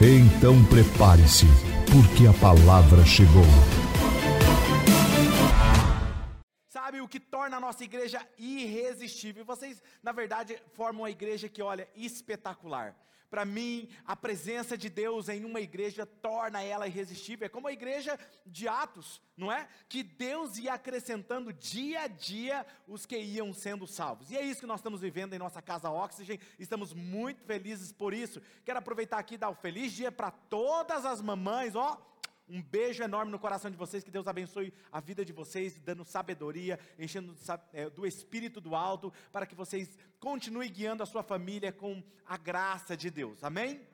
Então prepare-se, porque a palavra chegou. Sabe o que torna a nossa igreja irresistível? Vocês, na verdade, formam uma igreja que, olha, espetacular. Para mim, a presença de Deus em uma igreja torna ela irresistível. É como a igreja de Atos, não é? Que Deus ia acrescentando dia a dia os que iam sendo salvos. E é isso que nós estamos vivendo em nossa casa Oxygen. Estamos muito felizes por isso. Quero aproveitar aqui e dar um feliz dia para todas as mamães, ó. Um beijo enorme no coração de vocês, que Deus abençoe a vida de vocês, dando sabedoria, enchendo é, do Espírito do alto, para que vocês continuem guiando a sua família com a graça de Deus, amém?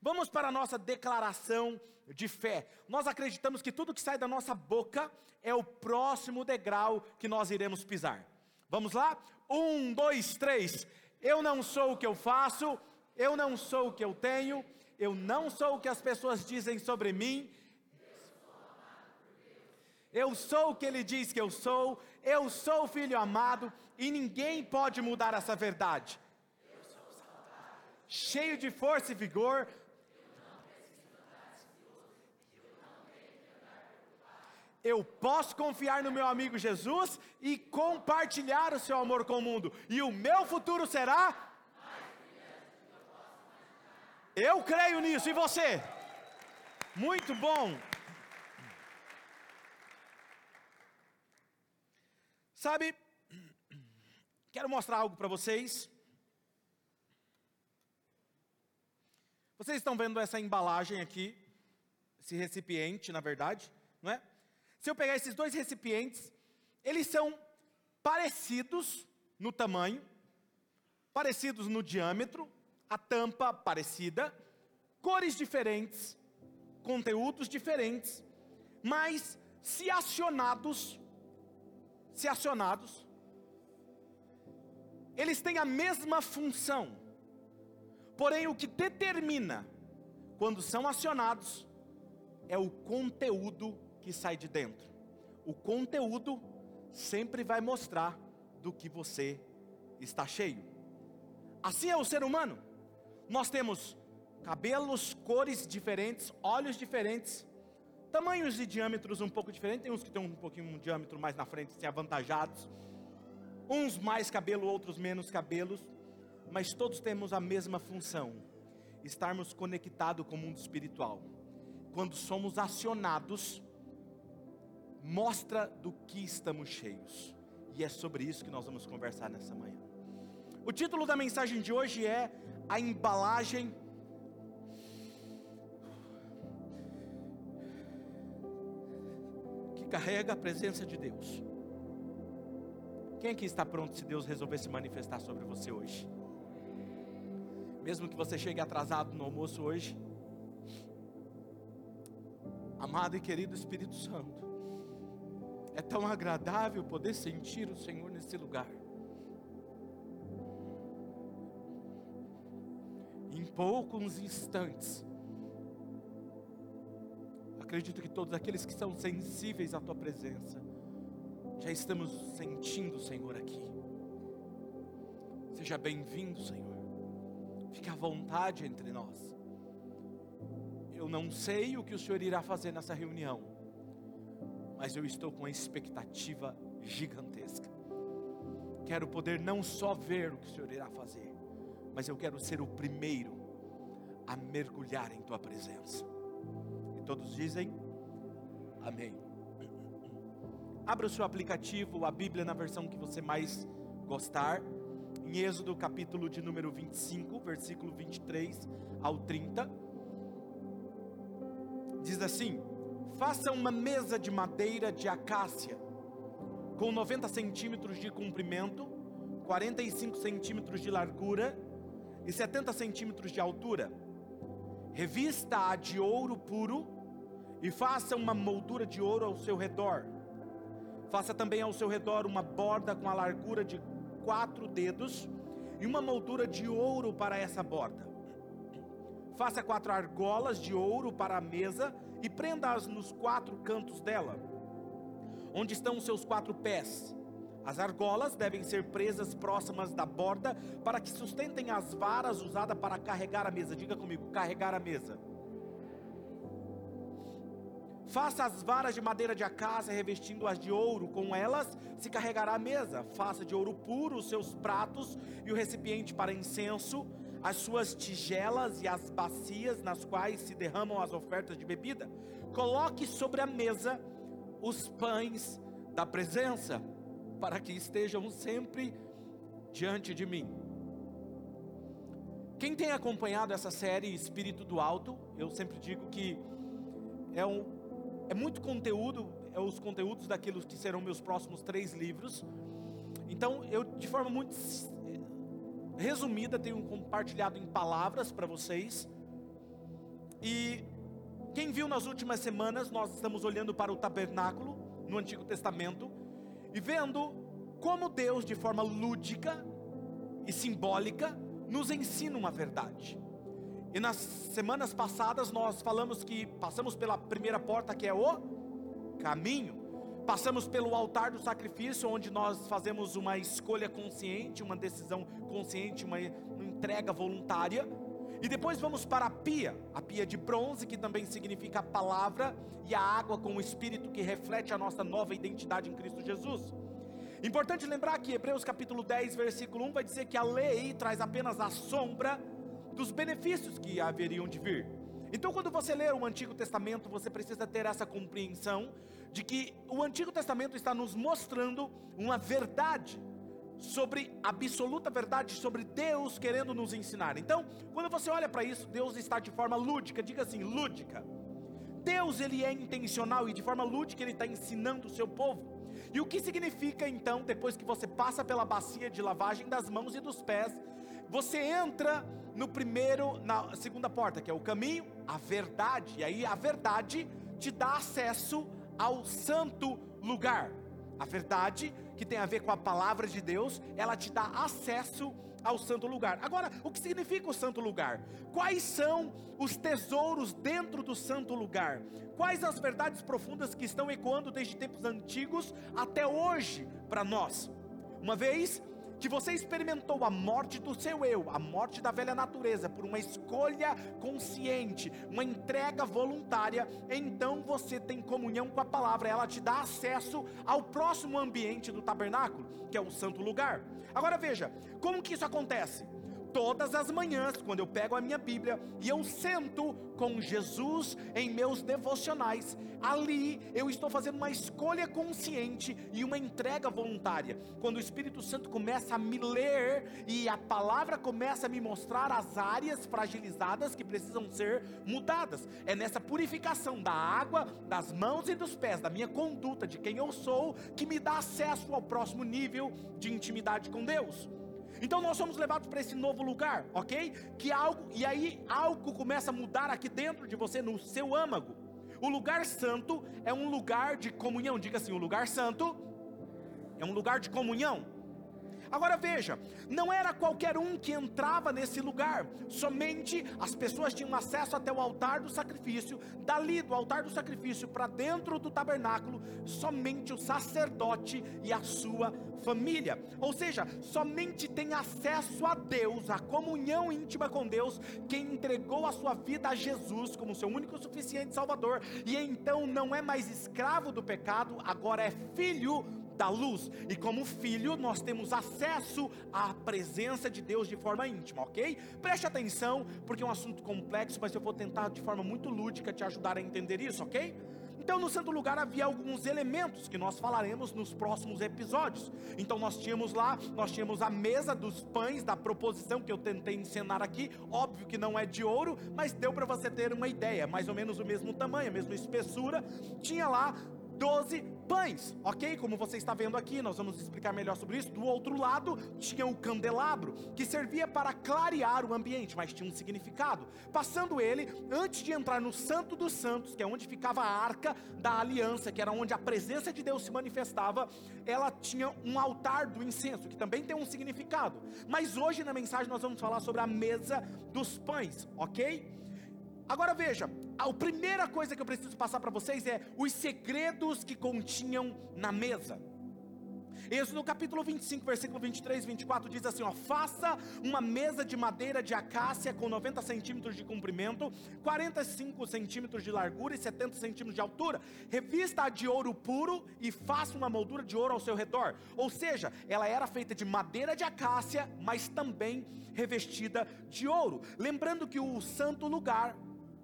Vamos para a nossa declaração de fé. Nós acreditamos que tudo que sai da nossa boca é o próximo degrau que nós iremos pisar. Vamos lá? Um, dois, três. Eu não sou o que eu faço, eu não sou o que eu tenho, eu não sou o que as pessoas dizem sobre mim. Eu sou o que ele diz que eu sou, eu sou o filho amado e ninguém pode mudar essa verdade. Cheio de força e vigor, eu posso confiar no meu amigo Jesus e compartilhar o seu amor com o mundo, e o meu futuro será eu creio nisso, e você? Muito bom. Sabe, quero mostrar algo para vocês. Vocês estão vendo essa embalagem aqui, esse recipiente, na verdade, não é? Se eu pegar esses dois recipientes, eles são parecidos no tamanho, parecidos no diâmetro, a tampa parecida, cores diferentes, conteúdos diferentes, mas se acionados, se acionados, eles têm a mesma função. Porém, o que determina quando são acionados é o conteúdo que sai de dentro. O conteúdo sempre vai mostrar do que você está cheio. Assim é o ser humano. Nós temos cabelos, cores diferentes, olhos diferentes, tamanhos e diâmetros um pouco diferentes. Tem uns que têm um pouquinho um diâmetro mais na frente, assim, avantajados. Uns mais cabelo, outros menos cabelos. Mas todos temos a mesma função: estarmos conectados com o mundo espiritual. Quando somos acionados, mostra do que estamos cheios. E é sobre isso que nós vamos conversar nessa manhã. O título da mensagem de hoje é a embalagem que carrega a presença de Deus. Quem aqui está pronto se Deus resolver se manifestar sobre você hoje? Mesmo que você chegue atrasado no almoço hoje, amado e querido Espírito Santo, é tão agradável poder sentir o Senhor nesse lugar. Poucos instantes. Acredito que todos aqueles que são sensíveis à tua presença, já estamos sentindo, Senhor, aqui. Seja bem-vindo, Senhor. Fique à vontade entre nós. Eu não sei o que o Senhor irá fazer nessa reunião, mas eu estou com uma expectativa gigantesca. Quero poder não só ver o que o Senhor irá fazer, mas eu quero ser o primeiro a mergulhar em tua presença. E todos dizem amém. Abra o seu aplicativo, a Bíblia na versão que você mais gostar. Em Êxodo capítulo de número 25, versículo 23 ao 30. Diz assim: Faça uma mesa de madeira de acácia, com 90 centímetros de comprimento, 45 centímetros de largura e 70 centímetros de altura. Revista-a de ouro puro e faça uma moldura de ouro ao seu redor. Faça também ao seu redor uma borda com a largura de quatro dedos e uma moldura de ouro para essa borda. Faça quatro argolas de ouro para a mesa e prenda-as nos quatro cantos dela, onde estão os seus quatro pés. As argolas devem ser presas próximas da borda para que sustentem as varas usadas para carregar a mesa. Diga comigo, carregar a mesa. Faça as varas de madeira de acácia, revestindo-as de ouro, com elas se carregará a mesa. Faça de ouro puro os seus pratos e o recipiente para incenso, as suas tigelas e as bacias nas quais se derramam as ofertas de bebida. Coloque sobre a mesa os pães da presença, para que estejam sempre diante de mim. Quem tem acompanhado essa série Espírito do Alto, eu sempre digo que é um é muito conteúdo, é os conteúdos daqueles que serão meus próximos três livros. Então, eu, de forma muito resumida, tenho compartilhado em palavras para vocês. E quem viu nas últimas semanas, nós estamos olhando para o tabernáculo no Antigo Testamento e vendo como Deus, de forma lúdica e simbólica, nos ensina uma verdade. E nas semanas passadas nós falamos que passamos pela primeira porta que é o caminho. Passamos pelo altar do sacrifício, onde nós fazemos uma escolha consciente, uma decisão consciente, uma, entrega voluntária. E depois vamos para a pia, a pia de bronze, que também significa a palavra, e a água com o Espírito, que reflete a nossa nova identidade em Cristo Jesus. Importante lembrar que Hebreus capítulo 10, versículo 1 vai dizer que a lei traz apenas a sombra dos benefícios que haveriam de vir. Então, quando você lê o Antigo Testamento, você precisa ter essa compreensão de que o Antigo Testamento está nos mostrando uma verdade sobre absoluta verdade sobre Deus querendo nos ensinar. Então, quando você olha para isso, Deus está de forma lúdica, diga assim, lúdica. Deus ele é intencional e de forma lúdica ele está ensinando o seu povo. E o que significa então, depois que você passa pela bacia de lavagem das mãos e dos pés, você entra no primeiro, na segunda porta, que é o caminho, a verdade. E aí a verdade te dá acesso ao santo lugar. A verdade, que tem a ver com a palavra de Deus, ela te dá acesso ao santo lugar. Agora, o que significa o santo lugar? Quais são os tesouros dentro do santo lugar? Quais as verdades profundas que estão ecoando desde tempos antigos até hoje para nós? Uma vez que você experimentou a morte do seu eu, a morte da velha natureza, por uma escolha consciente, uma entrega voluntária, então você tem comunhão com a palavra, ela te dá acesso ao próximo ambiente do tabernáculo, que é o santo lugar. Agora veja, como que isso acontece? Todas as manhãs, quando eu pego a minha Bíblia e eu sento com Jesus em meus devocionais, ali eu estou fazendo uma escolha consciente e uma entrega voluntária. Quando o Espírito Santo começa a me ler e a palavra começa a me mostrar as áreas fragilizadas que precisam ser mudadas, é nessa purificação da água, das mãos e dos pés, da minha conduta, de quem eu sou, que me dá acesso ao próximo nível de intimidade com Deus. Então nós somos levados para esse novo lugar, ok? Que algo, e aí algo começa a mudar aqui dentro de você, no seu âmago. O lugar santo é um lugar de comunhão. Diga assim: o lugar santo é um lugar de comunhão. Agora veja, não era qualquer um que entrava nesse lugar, somente as pessoas tinham acesso até o altar do sacrifício, dali do altar do sacrifício para dentro do tabernáculo, somente o sacerdote e a sua família. Ou seja, somente tem acesso a Deus, a comunhão íntima com Deus, quem entregou a sua vida a Jesus como seu único suficiente Salvador, e então não é mais escravo do pecado, agora é filho da luz. E como filho, nós temos acesso à presença de Deus de forma íntima, ok? Preste atenção, porque é um assunto complexo, mas eu vou tentar de forma muito lúdica te ajudar a entender isso, ok? Então, no santo lugar havia alguns elementos que nós falaremos nos próximos episódios. Então, nós tínhamos lá, nós tínhamos a mesa dos pães da proposição que eu tentei encenar aqui. Óbvio que não é de ouro, mas deu para você ter uma ideia, mais ou menos o mesmo tamanho, a mesma espessura. Tinha lá doze pães, ok? Como você está vendo aqui, nós vamos explicar melhor sobre isso. Do outro lado tinha o candelabro, que servia para clarear o ambiente, mas tinha um significado. Passando ele, antes de entrar no Santo dos Santos, que é onde ficava a arca da aliança, que era onde a presença de Deus se manifestava, ela tinha um altar do incenso, que também tem um significado. Mas hoje na mensagem nós vamos falar sobre a mesa dos pães, ok? Agora veja, a primeira coisa que eu preciso passar para vocês é os segredos que continham na mesa. Êxodo capítulo 25, versículo 23 e 24 diz assim: ó, faça uma mesa de madeira de acácia com 90 centímetros de comprimento, 45 centímetros de largura e 70 centímetros de altura, revista-a de ouro puro e faça uma moldura de ouro ao seu redor. Ou seja, ela era feita de madeira de acácia, mas também revestida de ouro. Lembrando que o santo lugar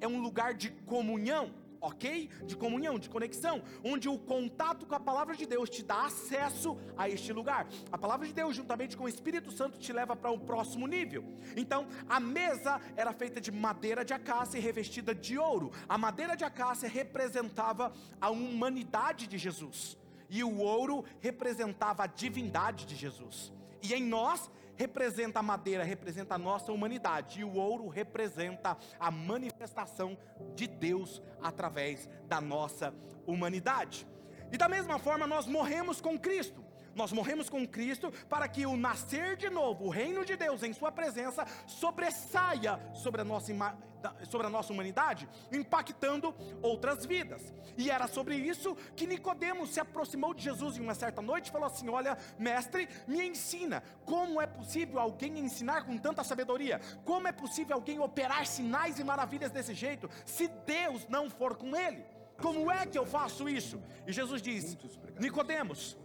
é um lugar de comunhão, ok? De comunhão, de conexão, onde o contato com a palavra de Deus te dá acesso a este lugar. A palavra de Deus, juntamente com o Espírito Santo, te leva para o um próximo nível. Então, a mesa era feita de madeira de acácia e revestida de ouro. A madeira de acácia representava a humanidade de Jesus, e o ouro representava a divindade de Jesus. E em nós representa a madeira, representa a nossa humanidade, e o ouro representa a manifestação de Deus através da nossa humanidade. E da mesma forma, nós morremos com Cristo. Nós morremos com Cristo para que o nascer de novo, o reino de Deus em Sua presença, sobressaia sobre a nossa, sobre a nossa humanidade, impactando outras vidas. E era sobre isso que Nicodemos se aproximou de Jesus em uma certa noite e falou assim: Olha, mestre, me ensina como é possível alguém ensinar com tanta sabedoria? Como é possível alguém operar sinais e maravilhas desse jeito, se Deus não for com ele? Como é que eu faço isso? E Jesus diz: Nicodemos,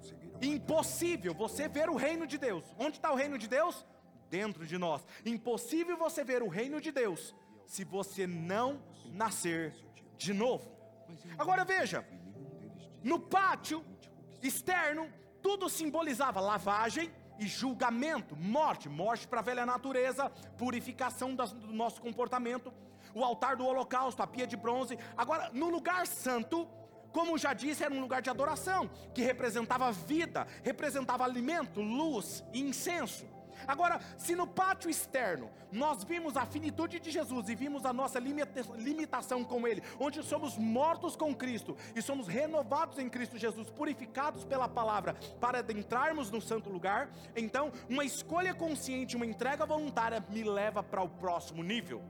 Impossível você ver o reino de Deus. Onde está o reino de Deus? Dentro de nós. Impossível você ver o reino de Deus se você não nascer de novo. Agora veja, no pátio externo, tudo simbolizava lavagem e julgamento, morte, morte para a velha natureza, purificação do nosso comportamento, o altar do holocausto, a pia de bronze. Agora, no lugar santo, como já disse, era um lugar de adoração, que representava vida, representava alimento, luz e incenso. Agora, se no pátio externo nós vimos a finitude de Jesus e vimos a nossa limitação com Ele, onde somos mortos com Cristo e somos renovados em Cristo Jesus, purificados pela palavra para adentrarmos no santo lugar, então uma escolha consciente, uma entrega voluntária me leva para o próximo nível.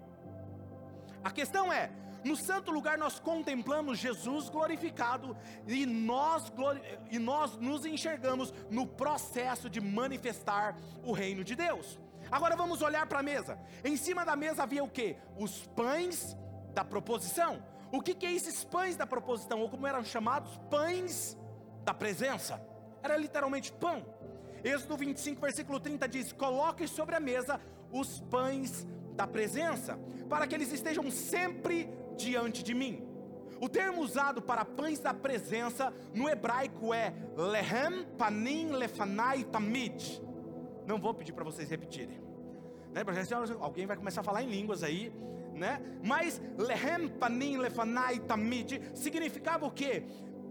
A questão é: no santo lugar nós contemplamos Jesus glorificado e nós, e nós nos enxergamos no processo de manifestar o reino de Deus. Agora vamos olhar para a mesa. Em cima da mesa havia o que? Os pães da proposição. O que, que é esses pães da proposição? Ou como eram chamados? Pães da presença. Era literalmente pão. Êxodo 25, versículo 30 diz: Coloque sobre a mesa os pães da presença, para que eles estejam sempre diante de mim. O termo usado para pães da presença no hebraico é lehem panim lefanai tamid. Não vou pedir para vocês repetirem. Né? Alguém vai começar a falar em línguas aí, né? Mas lehem panim lefanai tamid significava o quê?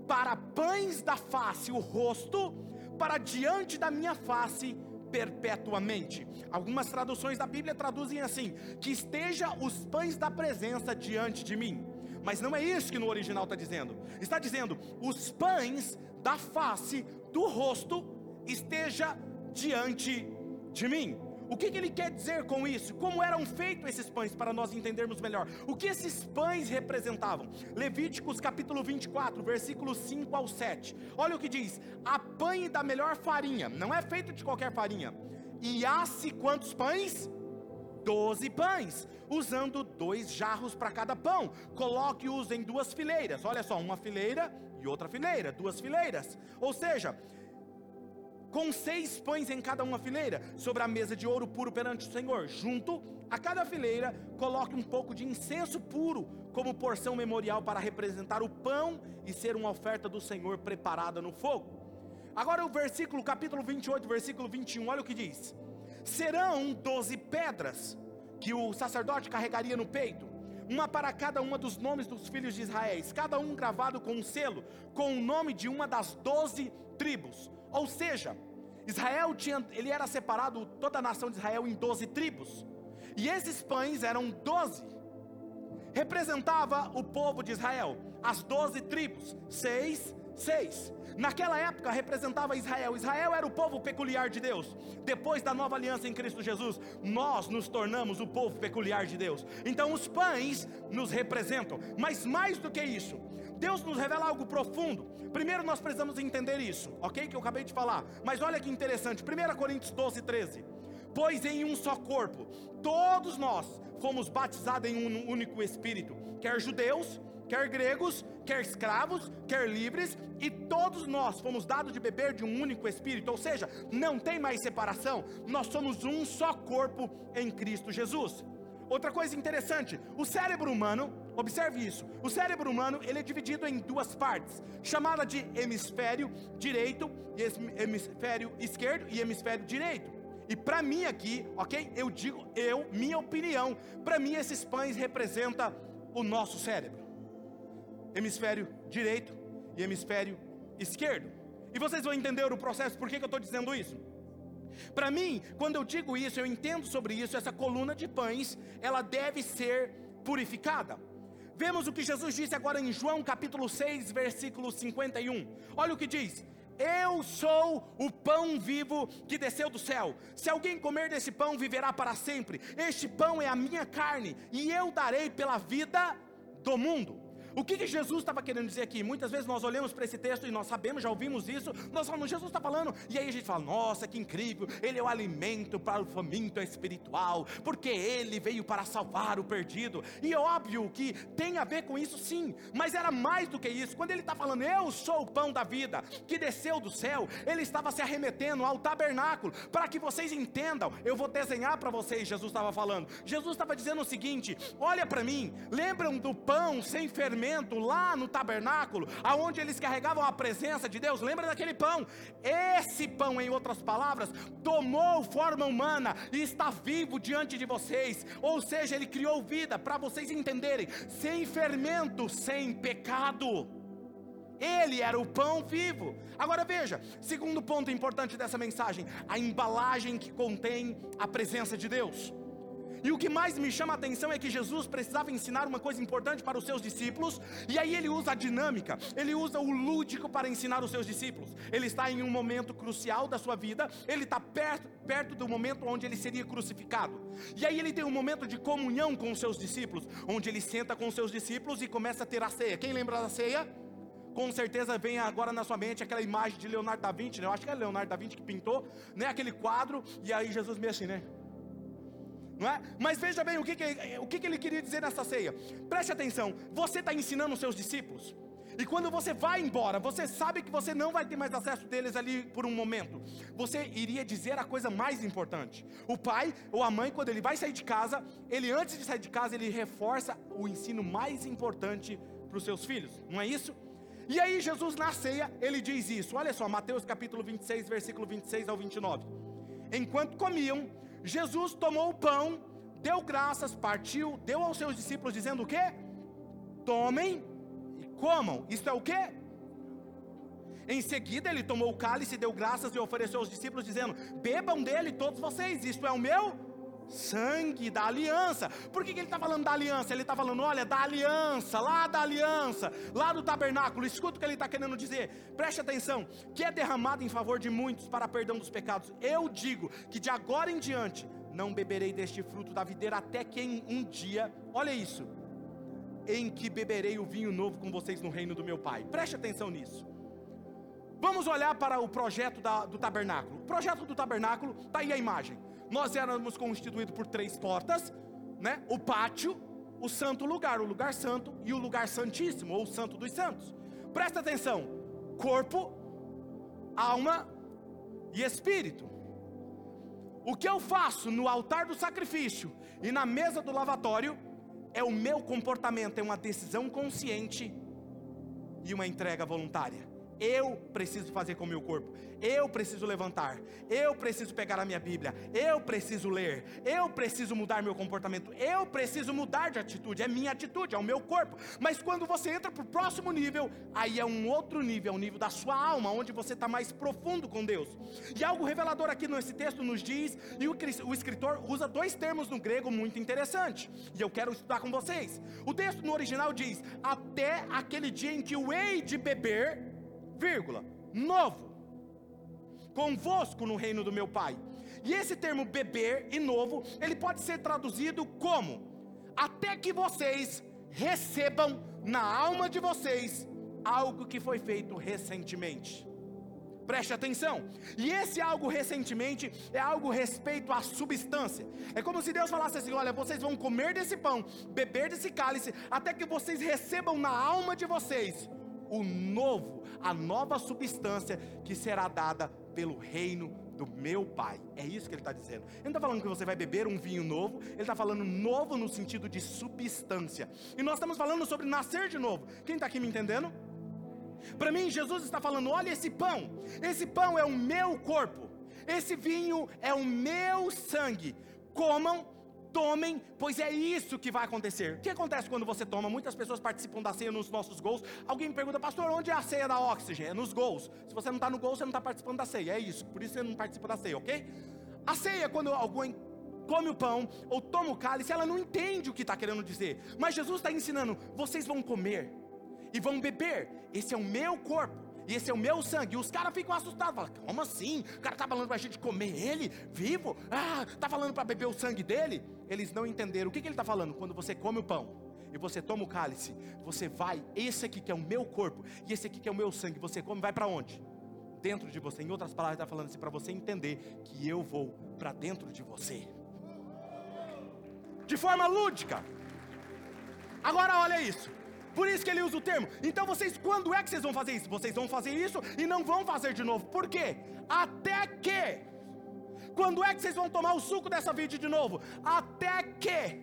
Para pães da face, o rosto, para diante da minha face perpetuamente. Algumas traduções da Bíblia traduzem assim: que esteja os pães da presença diante de mim. Mas não é isso que no original está dizendo. Está dizendo: os pães da face, do rosto, esteja diante de mim. O que, que, ele quer dizer com isso? Como eram feitos esses pães para nós entendermos melhor? O que esses pães representavam? Levíticos capítulo 24, versículos 5 ao 7. Olha o que diz: apanhe da melhor farinha, não é feito de qualquer farinha. E asse quantos pães? Doze pães, usando dois jarros para cada pão. Coloque-os em duas fileiras. Olha só, uma fileira e outra fileira, duas fileiras. Ou seja, com seis pães em cada uma fileira, sobre a mesa de ouro puro perante o Senhor. Junto a cada fileira, coloque um pouco de incenso puro, como porção memorial para representar o pão e ser uma oferta do Senhor preparada no fogo. Agora o versículo, capítulo 28, versículo 21, olha o que diz: Serão doze pedras que o sacerdote carregaria no peito uma para cada uma dos nomes dos filhos de Israel, cada um gravado com um selo, com o nome de uma das doze tribos. Ou seja, Israel tinha, ele era separado, toda a nação de Israel, em doze tribos. E esses pães eram doze. Representava o povo de Israel, as doze tribos, seis, seis. Naquela época representava Israel. Israel era o povo peculiar de Deus. Depois da nova aliança em Cristo Jesus, nós nos tornamos o povo peculiar de Deus. Então os pães nos representam. Mas mais do que isso, Deus nos revela algo profundo. Primeiro nós precisamos entender isso, ok? Que eu acabei de falar. Mas olha que interessante. 1 Coríntios 12, 13. Pois em um só corpo, todos nós fomos batizados em um único Espírito, quer judeus, quer gregos, quer escravos, quer livres, e todos nós fomos dados de beber de um único Espírito, ou seja, não tem mais separação, nós somos um só corpo em Cristo Jesus. Outra coisa interessante, o cérebro humano, observe isso, o cérebro humano ele é dividido em duas partes, chamada de hemisfério direito, hemisfério esquerdo e hemisfério direito. E para mim aqui, ok? Eu digo, eu, minha opinião, para mim esses pães representam o nosso cérebro hemisfério direito e hemisfério esquerdo. E vocês vão entender o processo, por que, que eu estou dizendo isso? Para mim, quando eu digo isso, eu entendo sobre isso, essa coluna de pães, ela deve ser purificada. Vemos o que Jesus disse agora em João capítulo 6, versículo 51. Olha o que diz: Eu sou o pão vivo que desceu do céu. Se alguém comer desse pão, viverá para sempre. Este pão é a minha carne, e eu darei pela vida do mundo. O que, que Jesus estava querendo dizer aqui? Muitas vezes nós olhamos para esse texto e nós sabemos, já ouvimos isso, nós falamos, Jesus está falando, e aí a gente fala, nossa, que incrível, ele é o alimento para o faminto espiritual, porque ele veio para salvar o perdido. E é óbvio que tem a ver com isso sim, mas era mais do que isso. Quando ele está falando, eu sou o pão da vida, que desceu do céu, ele estava se arremetendo ao tabernáculo, para que vocês entendam, eu vou desenhar para vocês, Jesus estava falando. Jesus estava dizendo o seguinte: olha para mim, lembram do pão sem fermento? Lá no tabernáculo, aonde eles carregavam a presença de Deus. Lembra daquele pão? Esse pão, em outras palavras, tomou forma humana e está vivo diante de vocês. Ou seja, ele criou vida para vocês entenderem, sem fermento, sem pecado. Ele era o pão vivo. Agora veja, segundo ponto importante dessa mensagem, a embalagem que contém a presença de Deus. E o que mais me chama a atenção é que Jesus precisava ensinar uma coisa importante para os seus discípulos, e aí ele usa a dinâmica, ele usa o lúdico para ensinar os seus discípulos. Ele está em um momento crucial da sua vida, ele está perto, perto do momento onde ele seria crucificado. E aí ele tem um momento de comunhão com os seus discípulos, onde ele senta com os seus discípulos e começa a ter a ceia. Quem lembra da ceia? com certeza vem agora na sua mente aquela imagem de Leonardo da Vinci, né? eu acho que é Leonardo da Vinci que pintou, né? aquele quadro, e aí Jesus meio assim, né? Não é? Mas veja bem o que, que, o que, que ele queria dizer nessa ceia. Preste atenção, você está ensinando os seus discípulos. E quando você vai embora, você sabe que você não vai ter mais acesso deles ali por um momento. Você iria dizer a coisa mais importante. O pai ou a mãe, quando ele vai sair de casa, ele antes de sair de casa, ele reforça o ensino mais importante para os seus filhos. Não é isso? E aí Jesus na ceia, ele diz isso. Olha só, Mateus capítulo 26, versículo 26 ao 29. Enquanto comiam, Jesus tomou o pão, deu graças, partiu, deu aos seus discípulos dizendo o quê? Tomem e comam. Isto é o quê? Em seguida ele tomou o cálice, deu graças e ofereceu aos discípulos dizendo: Bebam dele todos vocês, isto é o meu sangue da aliança. Por que, que ele está falando da aliança? Ele está falando, olha, da aliança, lá da aliança, lá do tabernáculo. Escuta o que ele está querendo dizer. Preste atenção: que é derramado em favor de muitos para perdão dos pecados. Eu digo que de agora em diante não beberei deste fruto da videira até que em um dia, olha isso, em que beberei o vinho novo com vocês no reino do meu Pai. Preste atenção nisso. Vamos olhar para o projeto da, do tabernáculo. O projeto do tabernáculo, está aí a imagem nós éramos constituídos por três portas, né? O pátio, o santo lugar, o lugar santo e o lugar santíssimo, ou o santo dos santos. Presta atenção: corpo, alma e espírito. O que eu faço no altar do sacrifício e na mesa do lavatório é o meu comportamento, é uma decisão consciente e uma entrega voluntária. Eu preciso fazer com o meu corpo, eu preciso levantar, eu preciso pegar a minha Bíblia, eu preciso ler, eu preciso mudar meu comportamento, eu preciso mudar de atitude, é minha atitude, é o meu corpo. Mas quando você entra para o próximo nível, aí é um outro nível, é o nível da sua alma, onde você está mais profundo com Deus. E algo revelador aqui nesse texto nos diz, e o, o escritor usa dois termos no grego muito interessante, e eu quero estudar com vocês. O texto no original diz: até aquele dia em que o hei de beber, vírgula, novo convosco no reino do meu Pai. E esse termo beber e novo, ele pode ser traduzido como até que vocês recebam na alma de vocês algo que foi feito recentemente. Preste atenção. E esse algo recentemente é algo respeito à substância. É como se Deus falasse assim: olha, vocês vão comer desse pão, beber desse cálice, até que vocês recebam na alma de vocês o novo, a nova substância que será dada pelo reino do meu Pai. É isso que ele está dizendo. Ele não está falando que você vai beber um vinho novo, ele está falando novo no sentido de substância. E nós estamos falando sobre nascer de novo. Quem está aqui me entendendo? Para mim, Jesus está falando: olha esse pão, esse pão é o meu corpo, esse vinho é o meu sangue. Comam tomem, pois é isso que vai acontecer. O que acontece quando você toma? Muitas pessoas participam da ceia nos nossos gols. Alguém me pergunta, pastor, onde é a ceia da oxigênio? É nos gols. Se você não está no gol, você não está participando da ceia. É isso, por isso você não participa da ceia, ok? A ceia, quando alguém come o pão ou toma o cálice, ela não entende o que está querendo dizer. Mas Jesus está ensinando: vocês vão comer e vão beber. Esse é o meu corpo e esse é o meu sangue. E os caras ficam assustados, falam, como assim? O cara está falando para a gente comer ele, vivo? Ah, está falando para beber o sangue dele? Eles não entenderam. O que, que ele está falando? Quando você come o pão e você toma o cálice, você vai, esse aqui que é o meu corpo, e esse aqui que é o meu sangue, você come, vai para onde? Dentro de você. Em outras palavras, está falando assim, para você entender que eu vou para dentro de você. De forma lúdica. Agora olha isso. Por isso que ele usa o termo. Então vocês, quando é que vocês vão fazer isso? Vocês vão fazer isso e não vão fazer de novo. Por quê? Até que. Quando é que vocês vão tomar o suco dessa vida de novo? Até que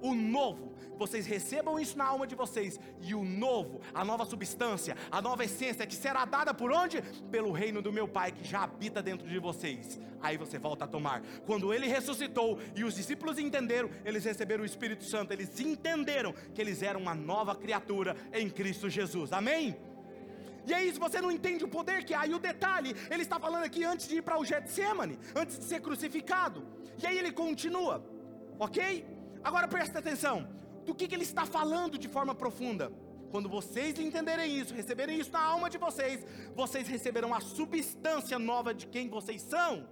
o novo, vocês recebam isso na alma de vocês, e o novo, a nova substância, a nova essência que será dada por onde? Pelo reino do meu Pai que já habita dentro de vocês. Aí você volta a tomar. Quando ele ressuscitou e os discípulos entenderam, eles receberam o Espírito Santo, eles entenderam que eles eram uma nova criatura em Cristo Jesus. Amém? E aí, se você não entende o poder que há, e o detalhe, ele está falando aqui antes de ir para o Getsemane, antes de ser crucificado. E aí ele continua, ok? Agora presta atenção: do que, que ele está falando de forma profunda? Quando vocês entenderem isso, receberem isso na alma de vocês, vocês receberão a substância nova de quem vocês são.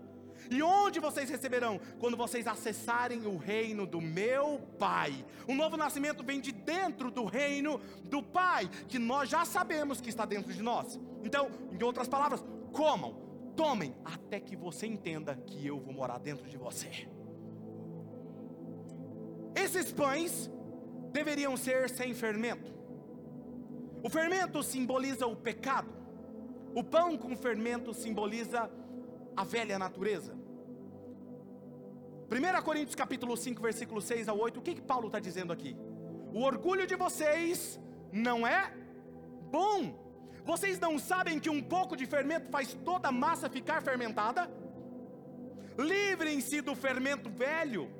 E onde vocês receberão? Quando vocês acessarem o reino do meu Pai. O novo nascimento vem de dentro do reino do Pai, que nós já sabemos que está dentro de nós. Então, em outras palavras, comam, tomem, até que você entenda que eu vou morar dentro de você. Esses pães deveriam ser sem fermento. O fermento simboliza o pecado. O pão com fermento simboliza a velha natureza. 1 Coríntios capítulo 5, versículo 6 a 8, o que, que Paulo está dizendo aqui? O orgulho de vocês não é bom. Vocês não sabem que um pouco de fermento faz toda a massa ficar fermentada? Livrem-se do fermento velho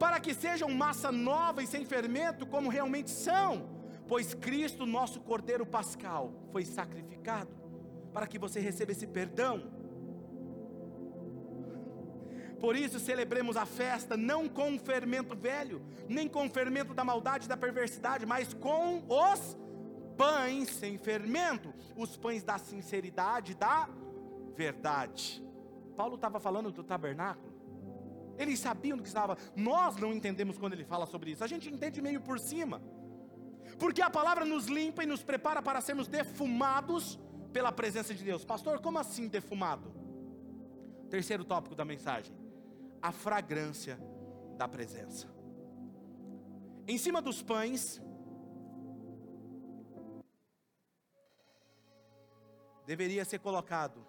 para que sejam massa nova e sem fermento, como realmente são, pois Cristo, nosso Cordeiro Pascal, foi sacrificado, para que você receba esse perdão. Por isso celebremos a festa não com o fermento velho, nem com o fermento da maldade e da perversidade, mas com os pães sem fermento, os pães da sinceridade, da verdade. Paulo estava falando do tabernáculo. Eles sabiam do que estava. Nós não entendemos quando ele fala sobre isso. A gente entende meio por cima. Porque a palavra nos limpa e nos prepara para sermos defumados pela presença de Deus. Pastor, como assim defumado? Terceiro tópico da mensagem: a fragrância da presença. Em cima dos pães, deveria ser colocado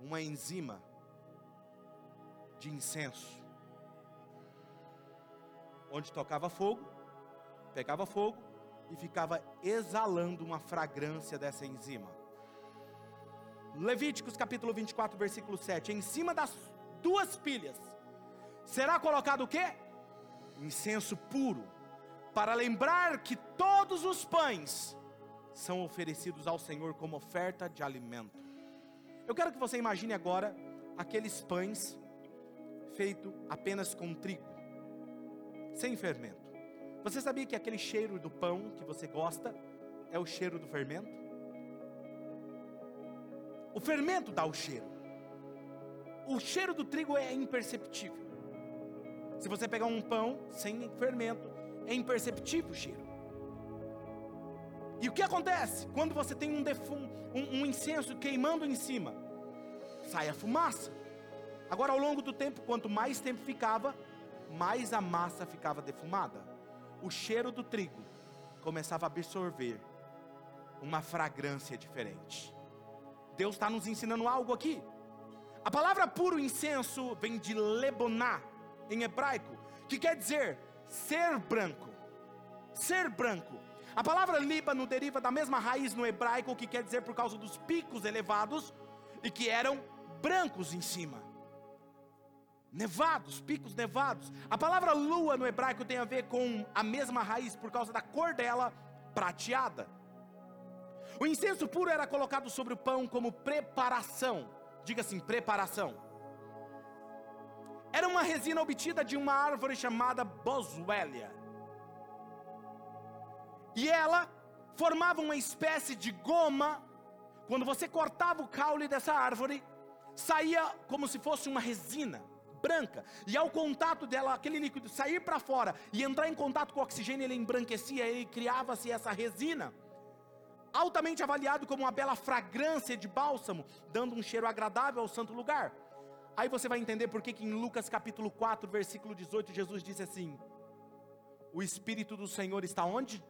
uma enzima de incenso, onde tocava fogo, pegava fogo e ficava exalando uma fragrância dessa enzima. Levíticos capítulo 24, versículo 7. Em cima das duas pilhas será colocado o que? Incenso puro, para lembrar que todos os pães são oferecidos ao Senhor como oferta de alimento. Eu quero que você imagine agora aqueles pães feito apenas com trigo, sem fermento. Você sabia que aquele cheiro do pão que você gosta é o cheiro do fermento? O fermento dá o cheiro. O cheiro do trigo é imperceptível. Se você pegar um pão sem fermento, é imperceptível o cheiro. E o que acontece? Quando você tem um, defum, um, um incenso queimando em cima, sai a fumaça. Agora, ao longo do tempo, quanto mais tempo ficava, mais a massa ficava defumada. O cheiro do trigo começava a absorver uma fragrância diferente. Deus está nos ensinando algo aqui. A palavra puro incenso vem de leboná, em hebraico, que quer dizer ser branco. Ser branco. A palavra Líbano deriva da mesma raiz no hebraico, que quer dizer por causa dos picos elevados e que eram brancos em cima. Nevados, picos nevados. A palavra lua no hebraico tem a ver com a mesma raiz por causa da cor dela prateada. O incenso puro era colocado sobre o pão como preparação. Diga assim: preparação. Era uma resina obtida de uma árvore chamada boswellia. E ela formava uma espécie de goma. Quando você cortava o caule dessa árvore, saía como se fosse uma resina branca. E ao contato dela, aquele líquido sair para fora e entrar em contato com o oxigênio, ele embranquecia, ele criava-se essa resina. Altamente avaliado como uma bela fragrância de bálsamo, dando um cheiro agradável ao santo lugar. Aí você vai entender por que em Lucas capítulo 4, versículo 18, Jesus disse assim: O Espírito do Senhor está onde?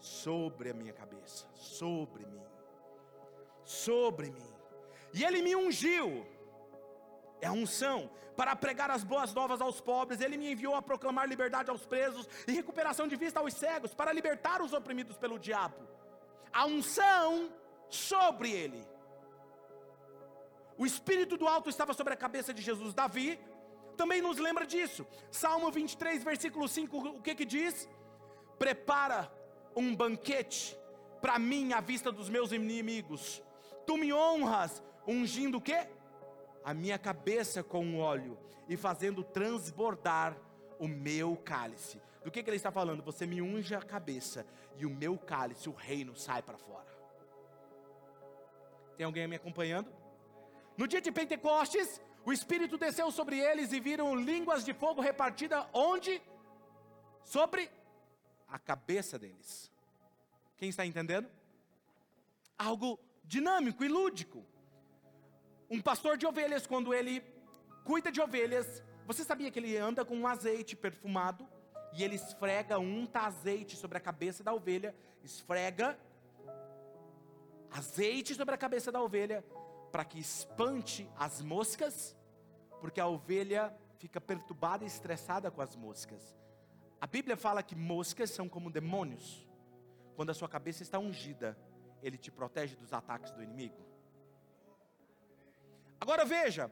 Sobre a minha cabeça, sobre mim, sobre mim. E ele me ungiu, é a unção, para pregar as boas novas aos pobres, ele me enviou a proclamar liberdade aos presos e recuperação de vista aos cegos, para libertar os oprimidos pelo diabo. A unção sobre ele. O Espírito do alto estava sobre a cabeça de Jesus. Davi também nos lembra disso. Salmo 23, versículo 5, o que que diz? Prepara um banquete para mim à vista dos meus inimigos. Tu me honras, ungindo o quê? A minha cabeça com óleo e fazendo transbordar o meu cálice. Do que, que ele está falando? Você me unge a cabeça e o meu cálice, o reino, sai para fora. Tem alguém me acompanhando? No dia de Pentecostes, o Espírito desceu sobre eles e viram línguas de fogo repartidas onde? Sobre a cabeça deles. Quem está entendendo? Algo dinâmico e lúdico. Um pastor de ovelhas, quando ele cuida de ovelhas, você sabia que ele anda com um azeite perfumado e ele esfrega, unta azeite sobre a cabeça da ovelha, esfrega azeite sobre a cabeça da ovelha para que espante as moscas, porque a ovelha fica perturbada e estressada com as moscas. A Bíblia fala que moscas são como demônios. Quando a sua cabeça está ungida, ele te protege dos ataques do inimigo. Agora veja,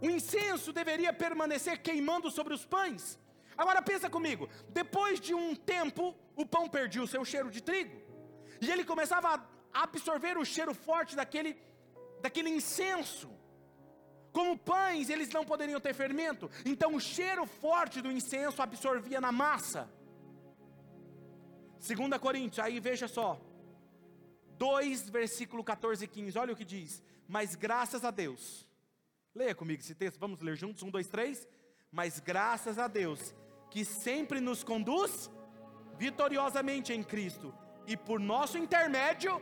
o incenso deveria permanecer queimando sobre os pães. Agora pensa comigo, depois de um tempo, o pão perdia o seu cheiro de trigo, e ele começava a absorver o cheiro forte daquele, daquele incenso. Como pães, eles não poderiam ter fermento, então o cheiro forte do incenso absorvia na massa. 2 Coríntios, aí veja só, 2, versículo 14 e 15, olha o que diz: Mas graças a Deus, leia comigo esse texto, vamos ler juntos, 1, 2, 3. Mas graças a Deus, que sempre nos conduz vitoriosamente em Cristo, e por nosso intermédio,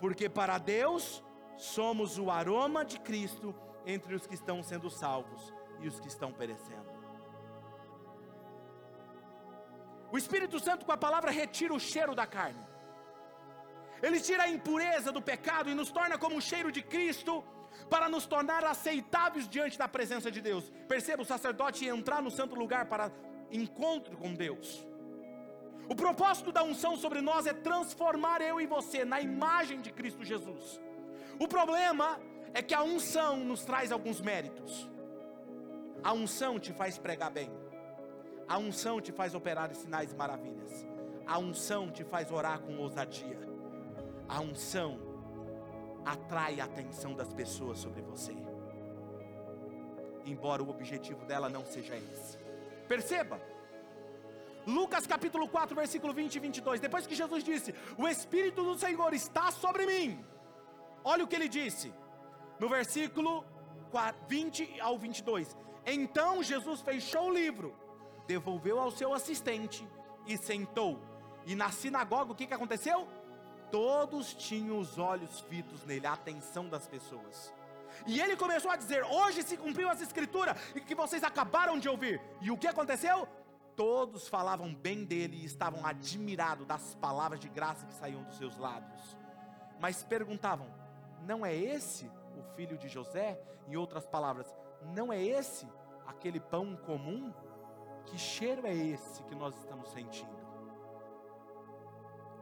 porque para Deus somos o aroma de Cristo entre os que estão sendo salvos e os que estão perecendo. O Espírito Santo, com a palavra, retira o cheiro da carne. Ele tira a impureza do pecado e nos torna como o cheiro de Cristo, para nos tornar aceitáveis diante da presença de Deus. Perceba o sacerdote entrar no santo lugar para encontro com Deus. O propósito da unção sobre nós é transformar eu e você na imagem de Cristo Jesus. O problema é que a unção nos traz alguns méritos. A unção te faz pregar bem. A unção te faz operar sinais e maravilhas. A unção te faz orar com ousadia. A unção atrai a atenção das pessoas sobre você. Embora o objetivo dela não seja esse. Perceba, Lucas capítulo 4, versículo 20 e 22. Depois que Jesus disse: O Espírito do Senhor está sobre mim. Olha o que ele disse. No versículo 20 ao 22. Então Jesus fechou o livro, devolveu ao seu assistente e sentou. E na sinagoga o que, que aconteceu? Todos tinham os olhos fitos nele, a atenção das pessoas. E ele começou a dizer: Hoje se cumpriu essa escritura que vocês acabaram de ouvir. E o que aconteceu? Todos falavam bem dele e estavam admirados das palavras de graça que saíam dos seus lábios. Mas perguntavam: Não é esse o filho de José? Em outras palavras, não é esse aquele pão comum? Que cheiro é esse que nós estamos sentindo?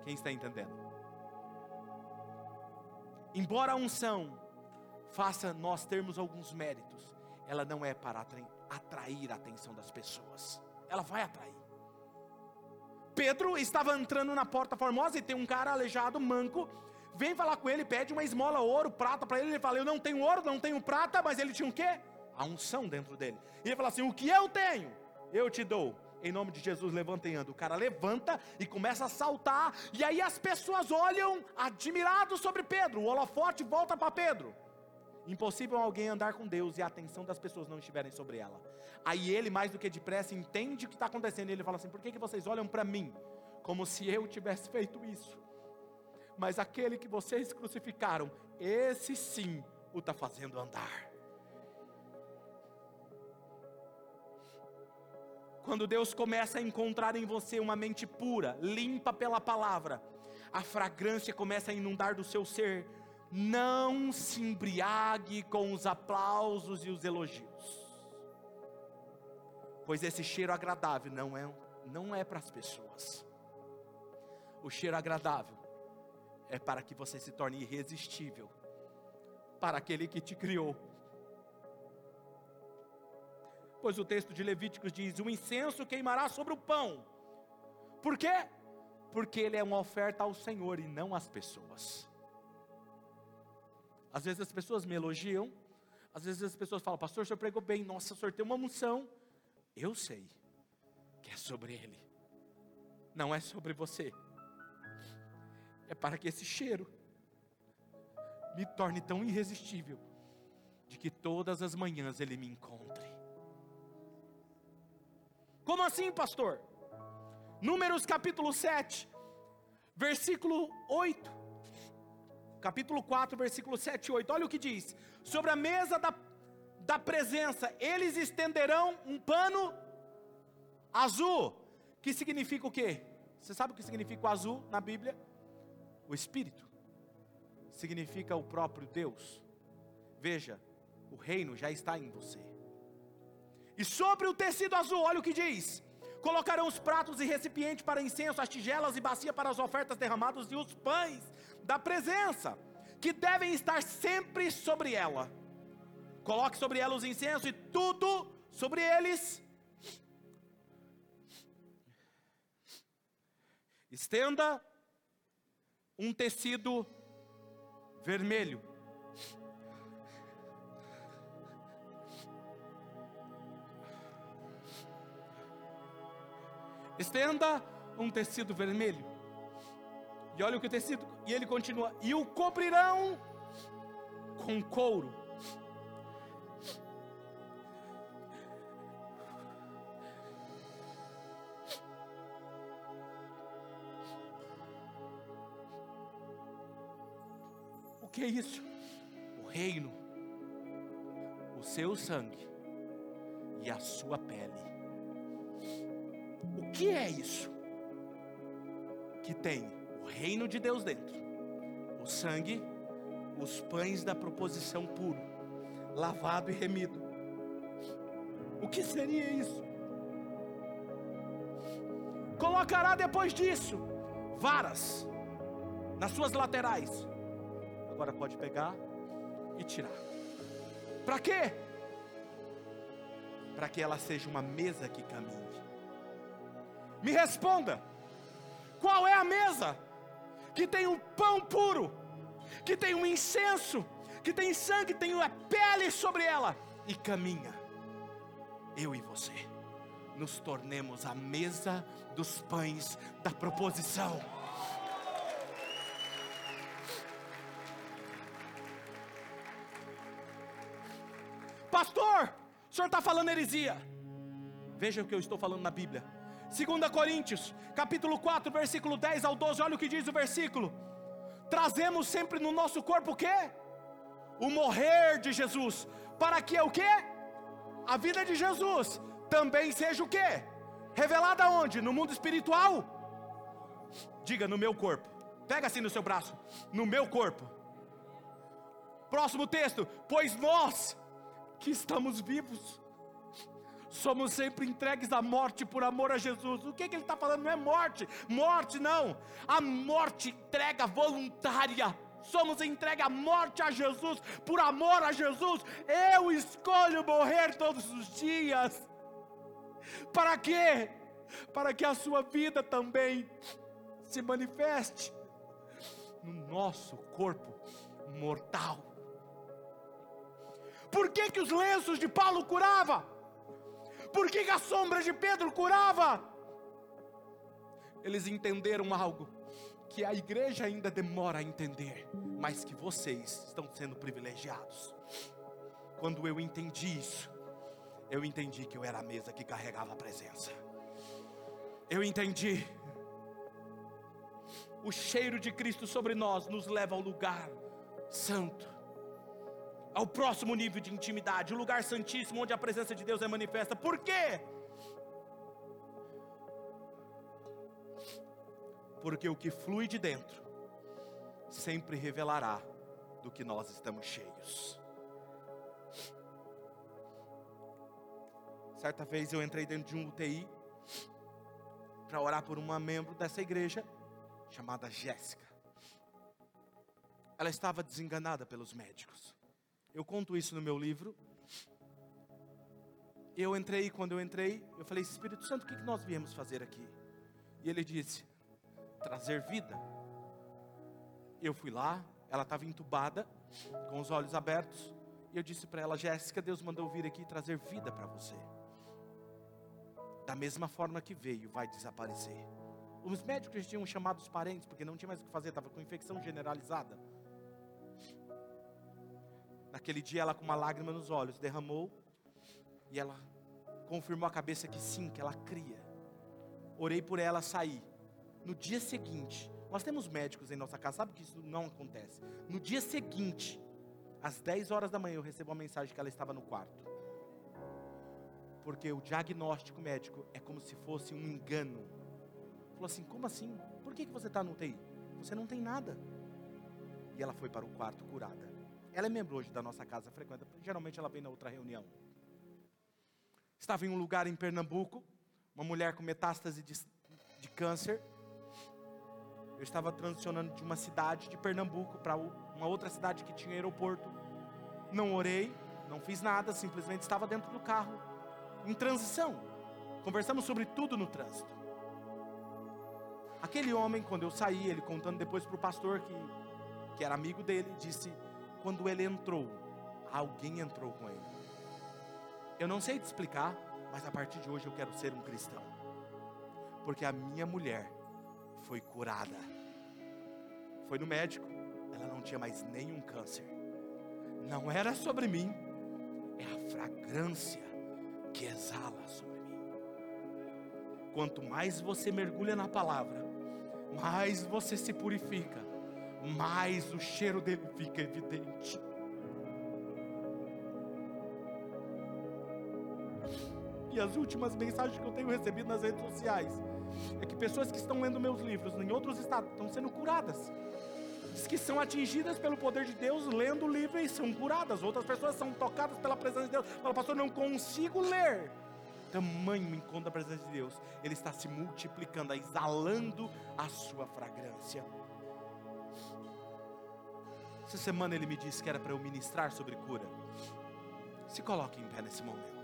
Quem está entendendo? Embora a unção faça nós termos alguns méritos, ela não é para atrair a atenção das pessoas ela vai atrair. Pedro estava entrando na porta formosa e tem um cara aleijado, manco, vem falar com ele, pede uma esmola, ouro, prata para ele. Ele fala: Eu não tenho ouro, não tenho prata, mas ele tinha o quê? A unção dentro dele. E ele fala assim: O que eu tenho, eu te dou. Em nome de Jesus, levanta e anda. O cara levanta e começa a saltar. E aí as pessoas olham admirados sobre Pedro. O holofote volta para Pedro. Impossível alguém andar com Deus e a atenção das pessoas não estiverem sobre ela. Aí ele, mais do que depressa, entende o que está acontecendo e ele fala assim: por que, que vocês olham para mim como se eu tivesse feito isso? Mas aquele que vocês crucificaram, esse sim o está fazendo andar. Quando Deus começa a encontrar em você uma mente pura, limpa pela palavra, a fragrância começa a inundar do seu ser não se embriague com os aplausos e os elogios, pois esse cheiro agradável não é, não é para as pessoas. O cheiro agradável é para que você se torne irresistível para aquele que te criou. Pois o texto de Levíticos diz: o incenso queimará sobre o pão. Por quê? Porque ele é uma oferta ao Senhor e não às pessoas. Às vezes as pessoas me elogiam, às vezes as pessoas falam, pastor, o senhor pregou bem, nossa, o senhor tem uma unção. Eu sei que é sobre ele, não é sobre você. É para que esse cheiro me torne tão irresistível, de que todas as manhãs ele me encontre. Como assim, pastor? Números capítulo 7, versículo 8 capítulo 4, versículo 7 e 8. Olha o que diz: Sobre a mesa da, da presença, eles estenderão um pano azul, que significa o quê? Você sabe o que significa o azul na Bíblia? O Espírito. Significa o próprio Deus. Veja, o reino já está em você. E sobre o tecido azul, olha o que diz: Colocarão os pratos e recipientes para incenso, as tigelas e bacia para as ofertas derramadas e os pães da presença, que devem estar sempre sobre ela. Coloque sobre ela os incensos e tudo sobre eles. Estenda um tecido vermelho. Estenda um tecido vermelho. E olha o que o tecido, e ele continua: e o cobrirão com couro. O que é isso? O reino, o seu sangue e a sua pele. O que é isso? Que tem reino de Deus dentro. O sangue, os pães da proposição puro, lavado e remido. O que seria isso? Colocará depois disso varas nas suas laterais. Agora pode pegar e tirar. Para quê? Para que ela seja uma mesa que caminhe. Me responda: qual é a mesa que tem um pão puro, que tem um incenso, que tem sangue, tem uma pele sobre ela e caminha? Eu e você nos tornemos a mesa dos pães da proposição. Pastor, o senhor está falando heresia. Veja o que eu estou falando na Bíblia. 2 Coríntios, capítulo 4, versículo 10 ao 12, olha o que diz o versículo. Trazemos sempre no nosso corpo o quê? O morrer de Jesus, para que o quê? A vida de Jesus também seja o quê? Revelada onde? No mundo espiritual? Diga no meu corpo. Pega assim no seu braço. No meu corpo. Próximo texto. Pois nós que estamos vivos somos sempre entregues à morte por amor a Jesus. O que, que ele está falando? Não é morte, morte não, a morte entrega voluntária. Somos entregues à morte a Jesus, por amor a Jesus. Eu escolho morrer todos os dias. Para quê? Para que a sua vida também se manifeste no nosso corpo mortal. Por que, que os lenços de Paulo curava? Por que, que a sombra de Pedro curava? Eles entenderam algo que a igreja ainda demora a entender, mas que vocês estão sendo privilegiados. Quando eu entendi isso, eu entendi que eu era a mesa que carregava a presença. Eu entendi. O cheiro de Cristo sobre nós nos leva ao lugar santo, ao próximo nível de intimidade, o lugar santíssimo onde a presença de Deus é manifesta. Por quê? Porque o que flui de dentro sempre revelará do que nós estamos cheios. Certa vez eu entrei dentro de um UTI para orar por uma membro dessa igreja chamada Jéssica. Ela estava desenganada pelos médicos. Eu conto isso no meu livro. Eu entrei, quando eu entrei, eu falei: Espírito Santo, o que nós viemos fazer aqui? E ele disse: trazer vida. Eu fui lá, ela estava entubada, com os olhos abertos, e eu disse para ela: Jéssica, Deus mandou vir aqui trazer vida para você da mesma forma que veio, vai desaparecer. Os médicos tinham chamado os parentes, porque não tinha mais o que fazer, estava com infecção generalizada. Naquele dia, ela com uma lágrima nos olhos, derramou, e ela confirmou a cabeça que sim, que ela cria. Orei por ela sair. No dia seguinte, nós temos médicos em nossa casa, sabe que isso não acontece. No dia seguinte, às 10 horas da manhã, eu recebo uma mensagem que ela estava no quarto porque o diagnóstico médico é como se fosse um engano. Falou assim: como assim? Por que, que você está no UTI? Você não tem nada. E ela foi para o quarto curada. Ela é membro hoje da nossa casa, frequenta. Geralmente ela vem na outra reunião. Estava em um lugar em Pernambuco, uma mulher com metástase de, de câncer. Eu estava transicionando de uma cidade de Pernambuco para uma outra cidade que tinha aeroporto. Não orei, não fiz nada, simplesmente estava dentro do carro em transição. Conversamos sobre tudo no trânsito. Aquele homem, quando eu saí, ele contando depois para o pastor que, que era amigo dele, disse: quando ele entrou, alguém entrou com ele. Eu não sei te explicar, mas a partir de hoje eu quero ser um cristão, porque a minha mulher foi curada, foi no médico, ela não tinha mais nenhum câncer, não era sobre mim, é a fragrância que exala sobre mim. Quanto mais você mergulha na palavra, mais você se purifica, mais o cheiro dele fica evidente. E as últimas mensagens que eu tenho recebido nas redes sociais é que pessoas que estão lendo meus livros em outros estados estão sendo curadas. Diz que são atingidas pelo poder de Deus lendo o livro e são curadas. Outras pessoas são tocadas pela presença de Deus. Fala, pastor, não consigo ler. tamanho encontro da presença de Deus, ele está se multiplicando, exalando a sua fragrância. Essa semana ele me disse que era para eu ministrar sobre cura. Se coloque em pé nesse momento.